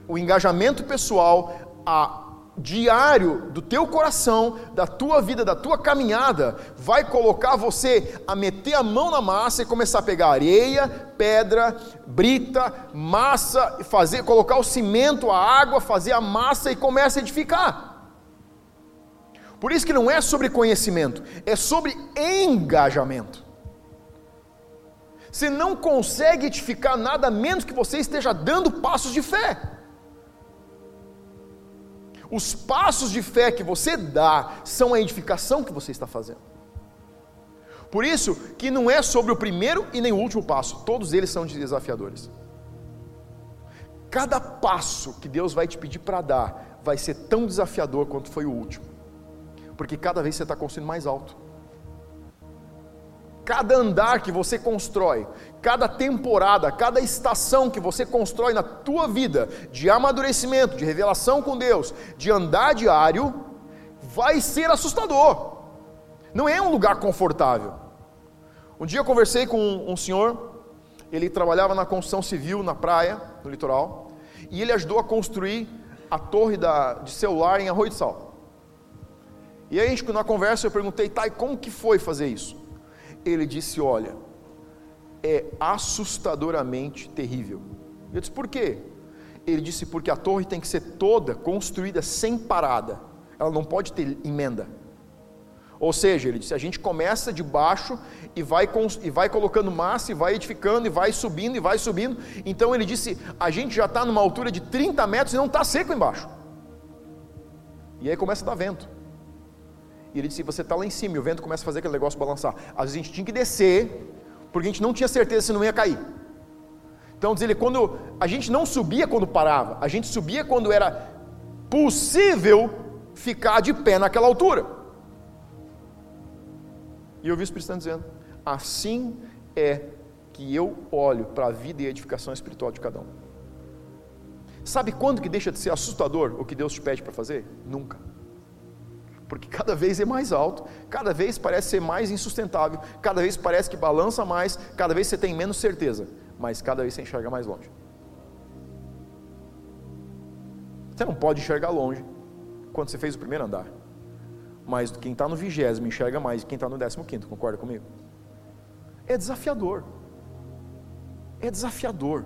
o engajamento pessoal, a diário do teu coração, da tua vida, da tua caminhada, vai colocar você a meter a mão na massa e começar a pegar areia, pedra, brita, massa, fazer, colocar o cimento, a água, fazer a massa e começa a edificar. Por isso que não é sobre conhecimento, é sobre engajamento. Você não consegue edificar nada menos que você esteja dando passos de fé. Os passos de fé que você dá são a edificação que você está fazendo. Por isso que não é sobre o primeiro e nem o último passo, todos eles são desafiadores. Cada passo que Deus vai te pedir para dar vai ser tão desafiador quanto foi o último, porque cada vez você está construindo mais alto. Cada andar que você constrói, cada temporada, cada estação que você constrói na tua vida, de amadurecimento, de revelação com Deus, de andar diário, vai ser assustador. Não é um lugar confortável. Um dia eu conversei com um senhor, ele trabalhava na construção civil na praia, no litoral, e ele ajudou a construir a torre da, de celular em Arroio de Sal. E aí, na conversa, eu perguntei, tá, e como que foi fazer isso? Ele disse: Olha, é assustadoramente terrível. Eu disse: Por quê? Ele disse: Porque a torre tem que ser toda construída sem parada, ela não pode ter emenda. Ou seja, ele disse: a gente começa de baixo e vai, e vai colocando massa, e vai edificando, e vai subindo, e vai subindo. Então ele disse: a gente já está numa altura de 30 metros e não está seco embaixo. E aí começa a dar vento. E ele disse: você está lá em cima e o vento começa a fazer aquele negócio balançar. Às vezes a gente tinha que descer, porque a gente não tinha certeza se não ia cair. Então, diz ele, quando a gente não subia quando parava, a gente subia quando era possível ficar de pé naquela altura. E eu vi o Espírito Santo dizendo: assim é que eu olho para a vida e a edificação espiritual de cada um. Sabe quando que deixa de ser assustador o que Deus te pede para fazer? Nunca porque cada vez é mais alto, cada vez parece ser mais insustentável, cada vez parece que balança mais, cada vez você tem menos certeza, mas cada vez você enxerga mais longe. Você não pode enxergar longe quando você fez o primeiro andar, mas quem está no vigésimo enxerga mais que quem está no décimo quinto, concorda comigo? É desafiador, é desafiador.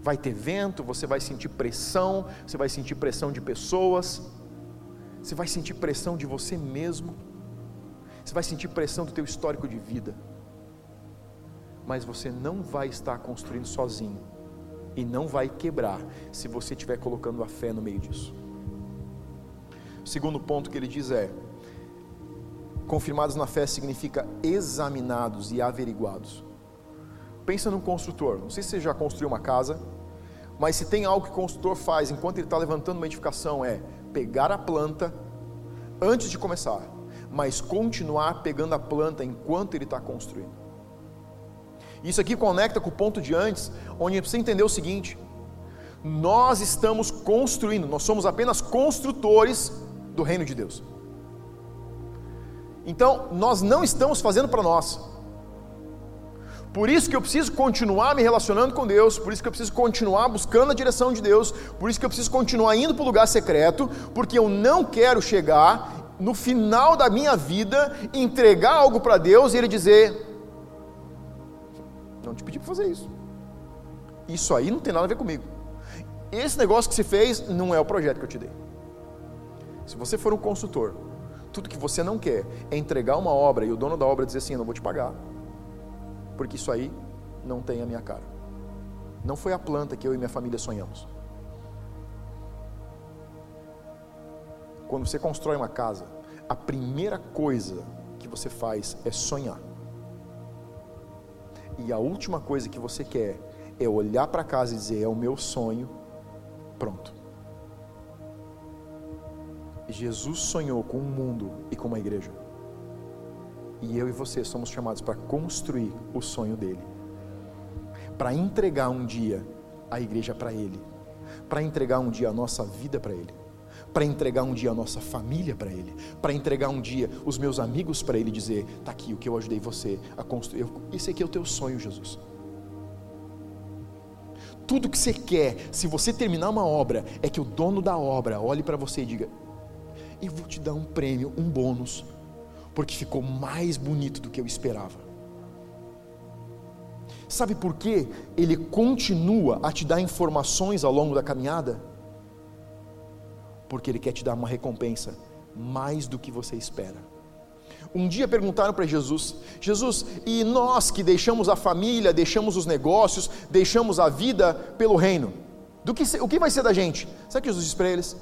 Vai ter vento, você vai sentir pressão, você vai sentir pressão de pessoas, você vai sentir pressão de você mesmo. Você vai sentir pressão do teu histórico de vida. Mas você não vai estar construindo sozinho e não vai quebrar se você estiver colocando a fé no meio disso. O segundo ponto que ele diz é: confirmados na fé significa examinados e averiguados. Pensa num construtor. Não sei se você já construiu uma casa, mas se tem algo que o construtor faz enquanto ele está levantando uma edificação é pegar a planta antes de começar, mas continuar pegando a planta enquanto ele está construindo. Isso aqui conecta com o ponto de antes, onde você entendeu o seguinte: nós estamos construindo, nós somos apenas construtores do reino de Deus. Então, nós não estamos fazendo para nós, por isso que eu preciso continuar me relacionando com Deus, por isso que eu preciso continuar buscando a direção de Deus, por isso que eu preciso continuar indo para o lugar secreto, porque eu não quero chegar no final da minha vida, entregar algo para Deus e Ele dizer: te pedi para fazer isso. Isso aí não tem nada a ver comigo. Esse negócio que você fez não é o projeto que eu te dei. Se você for um consultor, tudo que você não quer é entregar uma obra e o dono da obra dizer assim: eu não vou te pagar, porque isso aí não tem a minha cara. Não foi a planta que eu e minha família sonhamos. Quando você constrói uma casa, a primeira coisa que você faz é sonhar. E a última coisa que você quer é olhar para casa e dizer: é o meu sonho, pronto. Jesus sonhou com um mundo e com uma igreja. E eu e você somos chamados para construir o sonho dele. Para entregar um dia a igreja para ele. Para entregar um dia a nossa vida para ele. Para entregar um dia a nossa família para ele. Para entregar um dia os meus amigos para ele dizer: está aqui o que eu ajudei você a construir. Esse aqui é o teu sonho, Jesus tudo que você quer, se você terminar uma obra, é que o dono da obra olhe para você e diga: e vou te dar um prêmio, um bônus, porque ficou mais bonito do que eu esperava. Sabe por quê? Ele continua a te dar informações ao longo da caminhada? Porque ele quer te dar uma recompensa mais do que você espera. Um dia perguntaram para Jesus: Jesus, e nós que deixamos a família, deixamos os negócios, deixamos a vida pelo reino, do que, o que vai ser da gente? Sabe o que Jesus disse para eles?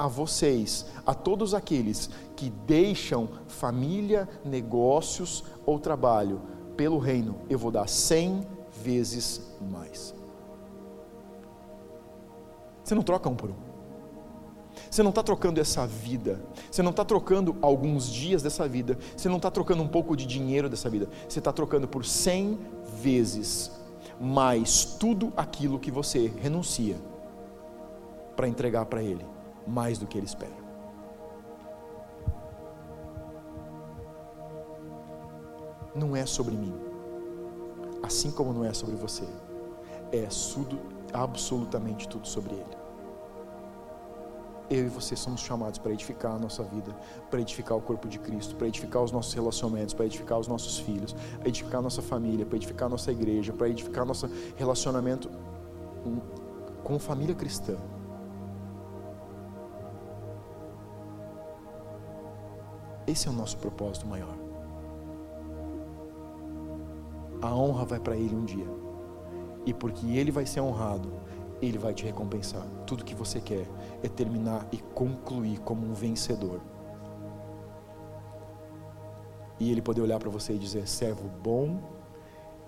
A vocês, a todos aqueles que deixam família, negócios ou trabalho pelo reino, eu vou dar cem vezes mais. Você não troca um por um. Você não está trocando essa vida, você não está trocando alguns dias dessa vida, você não está trocando um pouco de dinheiro dessa vida, você está trocando por cem vezes mais tudo aquilo que você renuncia para entregar para Ele mais do que ele espera. Não é sobre mim, assim como não é sobre você, é tudo, absolutamente tudo sobre ele. Eu e você somos chamados para edificar a nossa vida, para edificar o corpo de Cristo, para edificar os nossos relacionamentos, para edificar os nossos filhos, para edificar a nossa família, para edificar a nossa igreja, para edificar nosso relacionamento com família cristã. Esse é o nosso propósito maior. A honra vai para Ele um dia. E porque Ele vai ser honrado, Ele vai te recompensar. Tudo que você quer é terminar e concluir como um vencedor. E Ele poder olhar para você e dizer: servo bom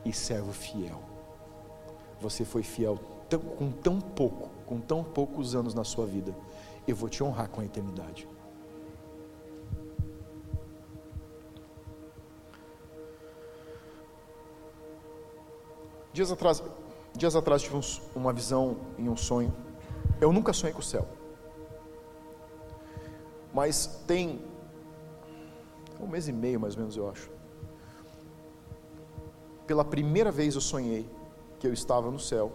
e servo fiel. Você foi fiel tão, com tão pouco, com tão poucos anos na sua vida. Eu vou te honrar com a eternidade. Dias atrás, dias atrás tive uma visão em um sonho. Eu nunca sonhei com o céu. Mas tem um mês e meio, mais ou menos, eu acho. Pela primeira vez eu sonhei que eu estava no céu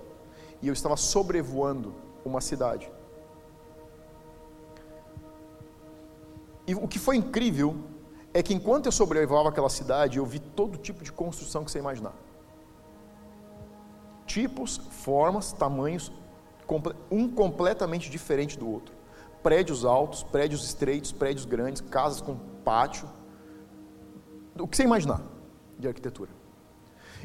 e eu estava sobrevoando uma cidade. E o que foi incrível é que enquanto eu sobrevoava aquela cidade, eu vi todo tipo de construção que você imaginar tipos, formas, tamanhos, um completamente diferente do outro. Prédios altos, prédios estreitos, prédios grandes, casas com pátio. O que você imaginar de arquitetura.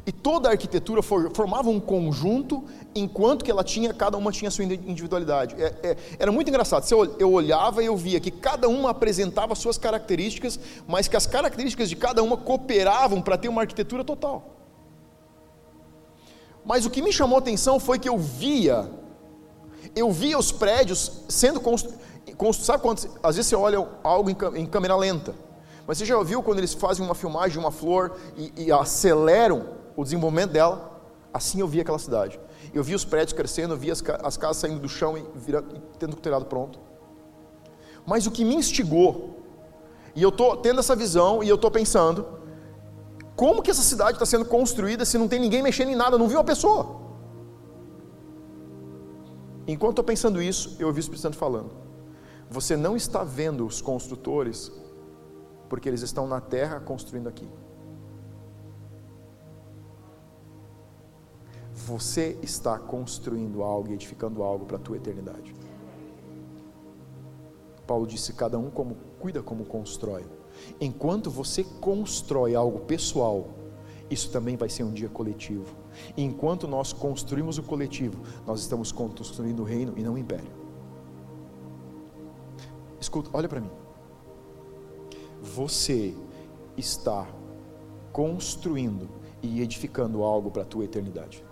E toda a arquitetura formava um conjunto, enquanto que ela tinha, cada uma tinha sua individualidade. É, é, era muito engraçado. Eu olhava e eu via que cada uma apresentava suas características, mas que as características de cada uma cooperavam para ter uma arquitetura total. Mas o que me chamou a atenção foi que eu via, eu via os prédios sendo construídos. Sabe quando, às vezes você olha algo em, câmera lenta, mas você já viu quando eles fazem uma filmagem de uma flor e, e aceleram o desenvolvimento dela? Assim eu via aquela cidade. Eu via os prédios crescendo, eu via as, as casas saindo do chão e, virando, e tendo o telhado pronto. Mas o que me instigou, e eu estou tendo essa visão, e eu estou pensando, como que essa cidade está sendo construída se não tem ninguém mexendo em nada, não viu a pessoa? Enquanto estou pensando isso, eu ouvi o Espírito Santo falando. Você não está vendo os construtores, porque eles estão na terra construindo aqui. você está construindo algo e edificando algo para a tua eternidade. Paulo disse: cada um como cuida como constrói. Enquanto você constrói algo pessoal, isso também vai ser um dia coletivo. E enquanto nós construímos o coletivo, nós estamos construindo o reino e não o império. Escuta, olha para mim. Você está construindo e edificando algo para a tua eternidade.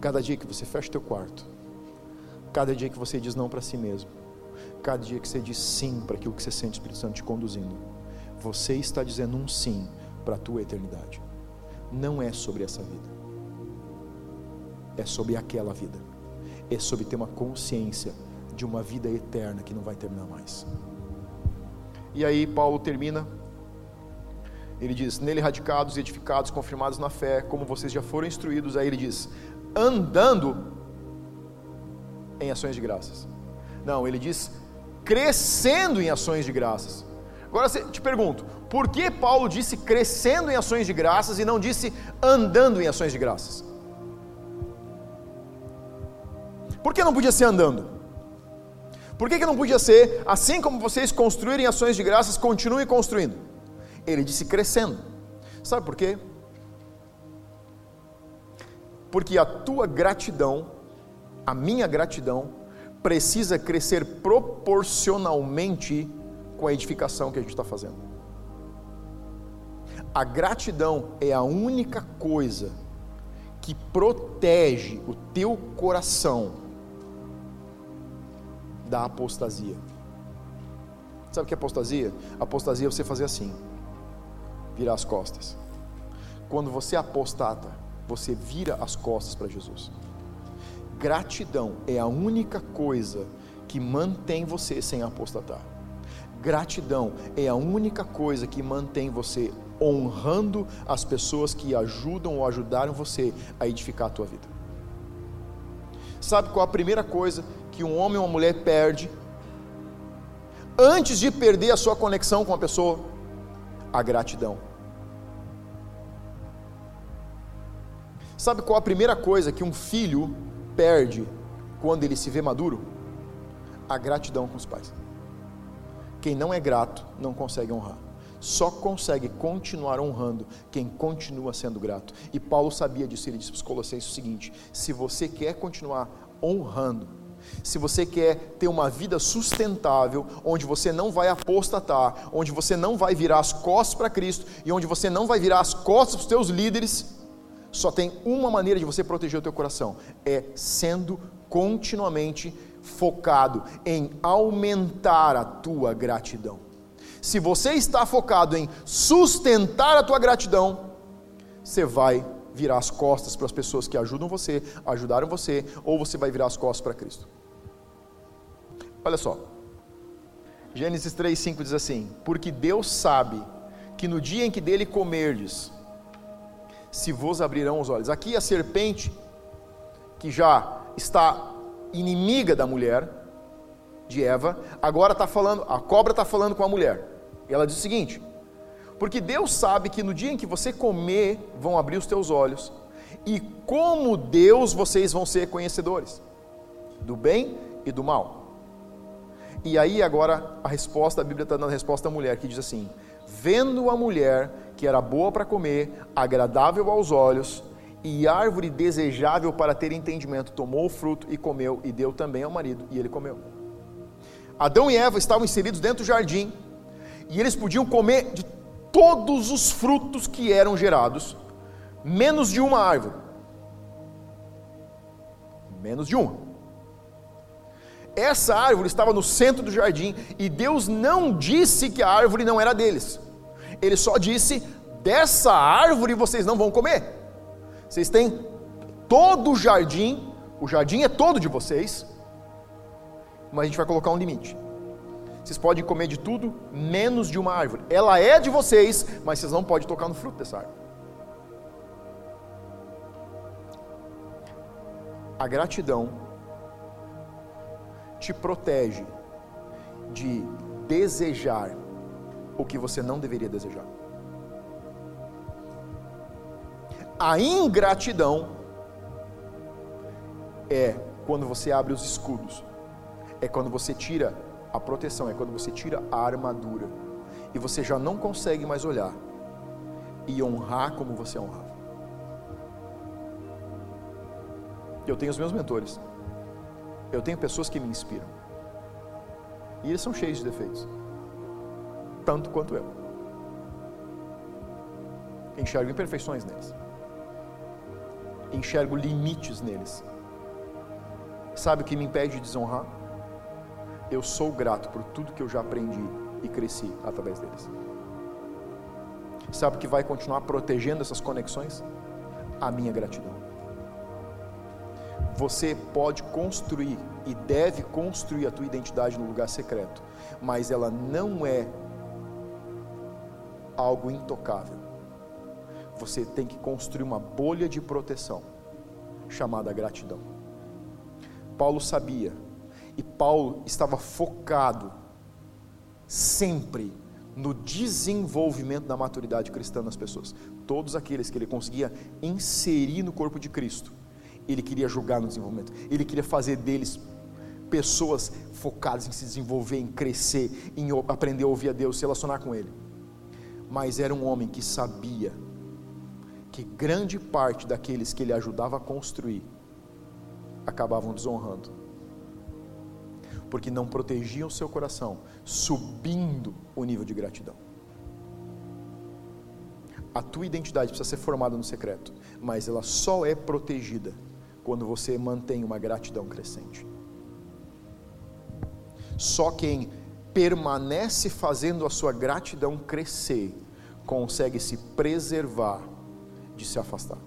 Cada dia que você fecha teu quarto, cada dia que você diz não para si mesmo, cada dia que você diz sim para aquilo que você sente o Espírito Santo te conduzindo, você está dizendo um sim para a tua eternidade. Não é sobre essa vida, é sobre aquela vida, é sobre ter uma consciência de uma vida eterna que não vai terminar mais. E aí Paulo termina, ele diz: Nele radicados edificados, confirmados na fé, como vocês já foram instruídos. Aí ele diz: andando em ações de graças. Não, ele diz crescendo em ações de graças. Agora te pergunto, por que Paulo disse crescendo em ações de graças e não disse andando em ações de graças? Por que não podia ser andando? Por que, que não podia ser, assim como vocês construírem ações de graças, continuem construindo? Ele disse crescendo. Sabe por quê? Porque a tua gratidão, a minha gratidão, precisa crescer proporcionalmente com a edificação que a gente está fazendo. A gratidão é a única coisa que protege o teu coração da apostasia. Sabe o que é apostasia? Apostasia é você fazer assim, virar as costas. Quando você apostata, você vira as costas para Jesus. Gratidão é a única coisa que mantém você sem apostatar. Gratidão é a única coisa que mantém você honrando as pessoas que ajudam ou ajudaram você a edificar a tua vida. Sabe qual a primeira coisa que um homem ou uma mulher perde antes de perder a sua conexão com a pessoa? A gratidão. Sabe qual a primeira coisa que um filho perde quando ele se vê maduro? A gratidão com os pais. Quem não é grato não consegue honrar. Só consegue continuar honrando quem continua sendo grato. E Paulo sabia disso, ele disse para os Colossenses o seguinte: se você quer continuar honrando, se você quer ter uma vida sustentável, onde você não vai apostatar, onde você não vai virar as costas para Cristo e onde você não vai virar as costas para os teus líderes, só tem uma maneira de você proteger o teu coração, é sendo continuamente focado em aumentar a tua gratidão. Se você está focado em sustentar a tua gratidão, você vai virar as costas para as pessoas que ajudam você, ajudaram você, ou você vai virar as costas para Cristo. Olha só. Gênesis 3:5 diz assim: Porque Deus sabe que no dia em que dele comerdes, se vos abrirão os olhos. Aqui a serpente, que já está inimiga da mulher, de Eva, agora está falando, a cobra está falando com a mulher. E ela diz o seguinte: porque Deus sabe que no dia em que você comer, vão abrir os teus olhos, e como Deus vocês vão ser conhecedores do bem e do mal. E aí agora a resposta, a Bíblia está dando a resposta à mulher que diz assim: vendo a mulher que era boa para comer, agradável aos olhos e árvore desejável para ter entendimento, tomou o fruto e comeu, e deu também ao marido, e ele comeu. Adão e Eva estavam inseridos dentro do jardim, e eles podiam comer de todos os frutos que eram gerados, menos de uma árvore. Menos de uma. Essa árvore estava no centro do jardim, e Deus não disse que a árvore não era deles. Ele só disse: dessa árvore vocês não vão comer. Vocês têm todo o jardim, o jardim é todo de vocês, mas a gente vai colocar um limite. Vocês podem comer de tudo, menos de uma árvore. Ela é de vocês, mas vocês não podem tocar no fruto dessa árvore. A gratidão te protege de desejar o que você não deveria desejar. A ingratidão é quando você abre os escudos, é quando você tira a proteção, é quando você tira a armadura e você já não consegue mais olhar e honrar como você honrava. Eu tenho os meus mentores, eu tenho pessoas que me inspiram, e eles são cheios de defeitos, tanto quanto eu. Enxergo imperfeições neles, enxergo limites neles. Sabe o que me impede de desonrar? Eu sou grato por tudo que eu já aprendi e cresci através deles. Sabe o que vai continuar protegendo essas conexões? A minha gratidão. Você pode construir e deve construir a tua identidade no lugar secreto, mas ela não é algo intocável. Você tem que construir uma bolha de proteção chamada gratidão. Paulo sabia e Paulo estava focado sempre no desenvolvimento da maturidade cristã nas pessoas. Todos aqueles que ele conseguia inserir no corpo de Cristo, ele queria julgar no desenvolvimento. Ele queria fazer deles pessoas focadas em se desenvolver, em crescer, em aprender a ouvir a Deus, se relacionar com Ele. Mas era um homem que sabia que grande parte daqueles que ele ajudava a construir acabavam desonrando porque não protegiam o seu coração, subindo o nível de gratidão. A tua identidade precisa ser formada no secreto, mas ela só é protegida quando você mantém uma gratidão crescente. Só quem permanece fazendo a sua gratidão crescer consegue se preservar de se afastar.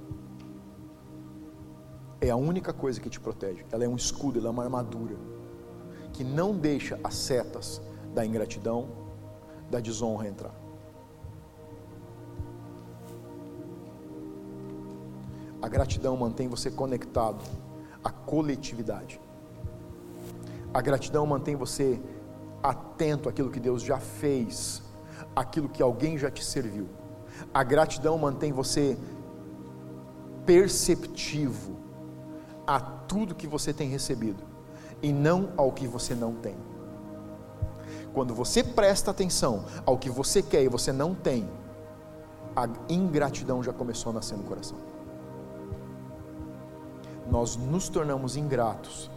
É a única coisa que te protege. Ela é um escudo, ela é uma armadura que não deixa as setas da ingratidão, da desonra entrar. A gratidão mantém você conectado à coletividade. A gratidão mantém você atento àquilo que Deus já fez, àquilo que alguém já te serviu. A gratidão mantém você perceptivo a tudo que você tem recebido e não ao que você não tem. Quando você presta atenção ao que você quer e você não tem, a ingratidão já começou a nascer no coração. Nós nos tornamos ingratos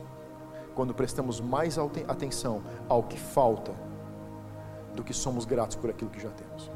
quando prestamos mais atenção ao que falta do que somos gratos por aquilo que já temos.